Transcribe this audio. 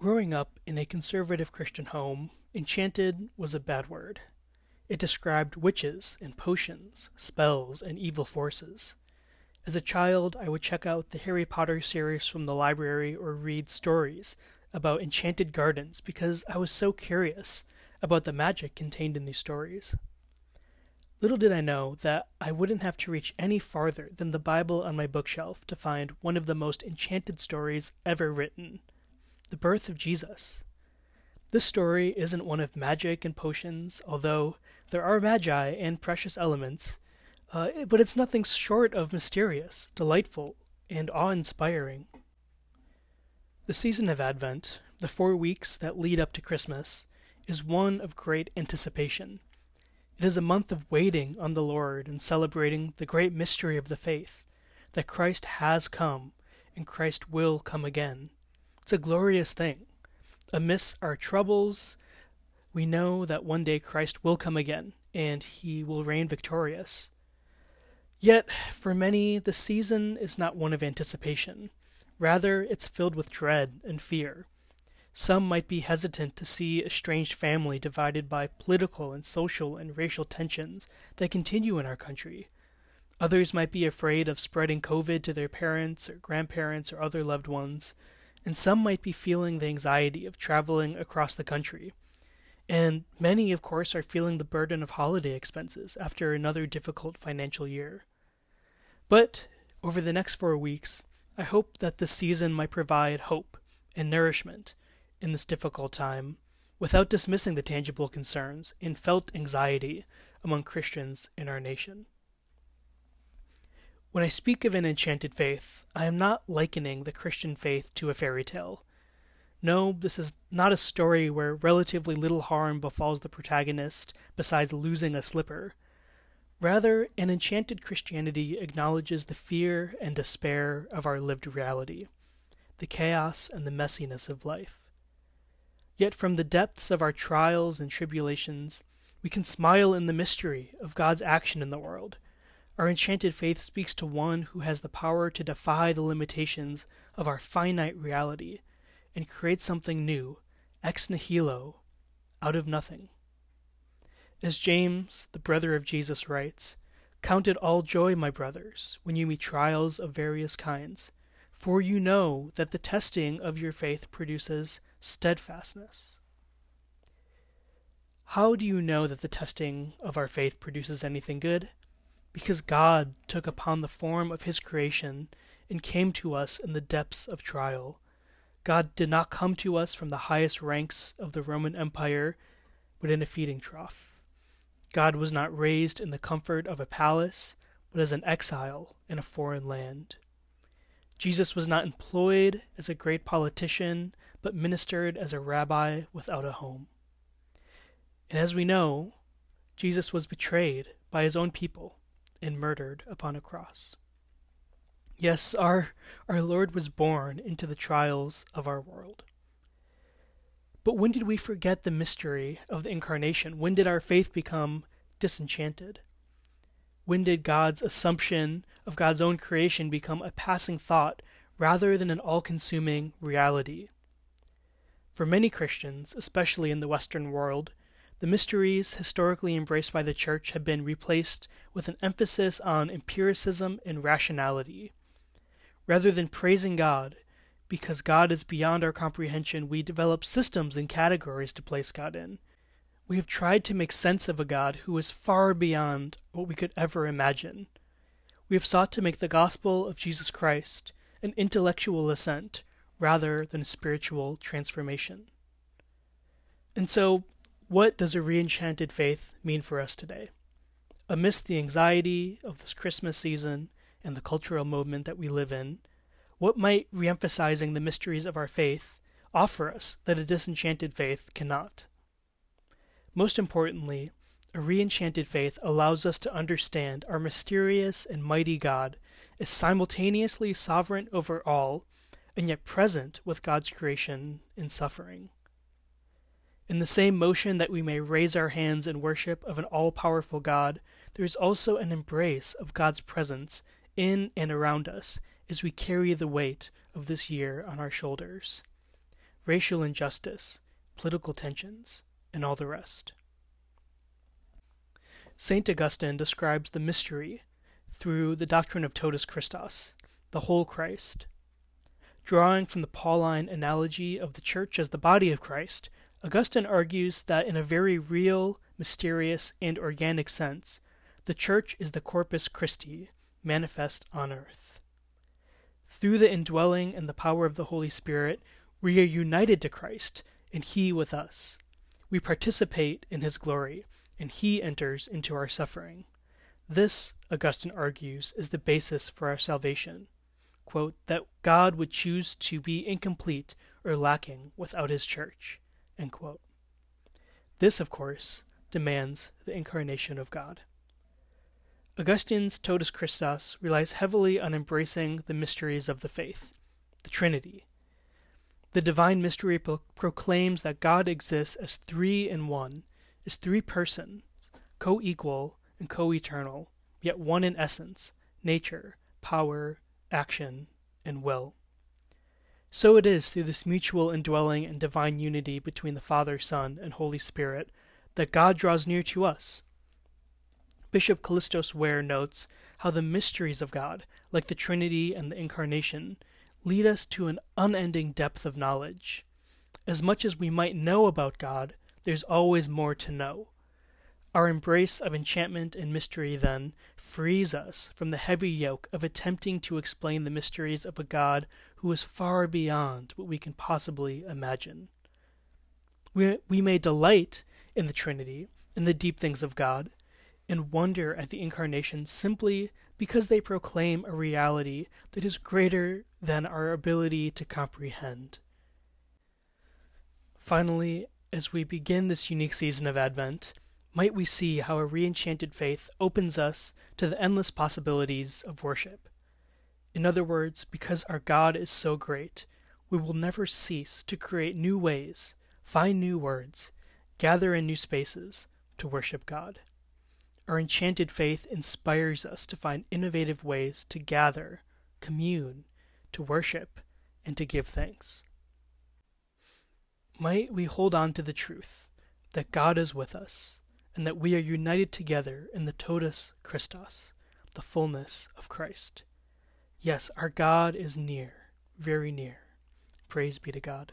Growing up in a conservative Christian home, enchanted was a bad word. It described witches and potions, spells, and evil forces. As a child, I would check out the Harry Potter series from the library or read stories about enchanted gardens because I was so curious about the magic contained in these stories. Little did I know that I wouldn't have to reach any farther than the Bible on my bookshelf to find one of the most enchanted stories ever written the birth of Jesus. This story isn't one of magic and potions, although there are magi and precious elements, uh, but it's nothing short of mysterious, delightful, and awe inspiring. The season of Advent, the four weeks that lead up to Christmas, is one of great anticipation. It is a month of waiting on the Lord and celebrating the great mystery of the faith that Christ has come and Christ will come again. It's a glorious thing. Amidst our troubles, we know that one day Christ will come again and he will reign victorious. Yet, for many, the season is not one of anticipation. Rather, it's filled with dread and fear. Some might be hesitant to see a strange family divided by political and social and racial tensions that continue in our country. Others might be afraid of spreading COVID to their parents or grandparents or other loved ones and some might be feeling the anxiety of traveling across the country. And many, of course, are feeling the burden of holiday expenses after another difficult financial year. But over the next four weeks, I hope that this season might provide hope and nourishment in this difficult time without dismissing the tangible concerns and felt anxiety among Christians in our nation. When I speak of an enchanted faith, I am not likening the Christian faith to a fairy tale. No, this is not a story where relatively little harm befalls the protagonist besides losing a slipper. Rather, an enchanted Christianity acknowledges the fear and despair of our lived reality, the chaos and the messiness of life. Yet from the depths of our trials and tribulations, we can smile in the mystery of God's action in the world our enchanted faith speaks to one who has the power to defy the limitations of our finite reality and create something new, ex nihilo, out of nothing. As James, the brother of Jesus, writes, Count it all joy, my brothers, when you meet trials of various kinds, for you know that the testing of your faith produces steadfastness. How do you know that the testing of our faith produces anything good? Because God took upon the form of his creation and came to us in the depths of trial. God did not come to us from the highest ranks of the Roman Empire, but in a feeding trough. God was not raised in the comfort of a palace, but as an exile in a foreign land. Jesus was not employed as a great politician, but ministered as a rabbi without a home. And as we know, Jesus was betrayed by his own people and murdered upon a cross. Yes, our, our Lord was born into the trials of our world. But when did we forget the mystery of the incarnation? When did our faith become disenchanted? When did God's assumption of God's own creation become a passing thought rather than an all consuming reality? For many Christians, especially in the Western world, the mysteries historically embraced by the Church have been replaced with an emphasis on empiricism and rationality. Rather than praising God, because God is beyond our comprehension, we develop systems and categories to place God in. We have tried to make sense of a God who is far beyond what we could ever imagine. We have sought to make the gospel of Jesus Christ an intellectual assent rather than a spiritual transformation. And so, what does a reenchanted faith mean for us today? Amidst the anxiety of this Christmas season and the cultural movement that we live in, what might reemphasizing the mysteries of our faith offer us that a disenchanted faith cannot? Most importantly, a reenchanted faith allows us to understand our mysterious and mighty God is simultaneously sovereign over all and yet present with God's creation in suffering. In the same motion that we may raise our hands in worship of an all powerful God, there is also an embrace of God's presence in and around us as we carry the weight of this year on our shoulders. racial injustice, political tensions, and all the rest. St. Augustine describes the mystery through the doctrine of totus Christos, the whole Christ. Drawing from the Pauline analogy of the Church as the body of Christ, Augustine argues that in a very real, mysterious, and organic sense, the Church is the Corpus Christi, manifest on earth. Through the indwelling and the power of the Holy Spirit, we are united to Christ, and He with us. We participate in His glory, and He enters into our suffering. This, Augustine argues, is the basis for our salvation. Quote, that God would choose to be incomplete or lacking without His church. This, of course, demands the incarnation of God. Augustine's Totus Christos relies heavily on embracing the mysteries of the faith, the Trinity. The divine mystery pro- proclaims that God exists as three in one, as three persons, co equal and co eternal, yet one in essence, nature, power, action, and will. So it is through this mutual indwelling and divine unity between the Father, Son, and Holy Spirit that God draws near to us. Bishop Kallistos Ware notes how the mysteries of God, like the Trinity and the Incarnation, lead us to an unending depth of knowledge. As much as we might know about God, there's always more to know. Our embrace of enchantment and mystery, then, frees us from the heavy yoke of attempting to explain the mysteries of a God who is far beyond what we can possibly imagine. We, we may delight in the Trinity, in the deep things of God, and wonder at the Incarnation simply because they proclaim a reality that is greater than our ability to comprehend. Finally, as we begin this unique season of Advent, might we see how a re-enchanted faith opens us to the endless possibilities of worship. In other words, because our God is so great, we will never cease to create new ways, find new words, gather in new spaces to worship God. Our enchanted faith inspires us to find innovative ways to gather, commune, to worship, and to give thanks. Might we hold on to the truth that God is with us and that we are united together in the totus Christos, the fullness of Christ. Yes, our God is near, very near. Praise be to God.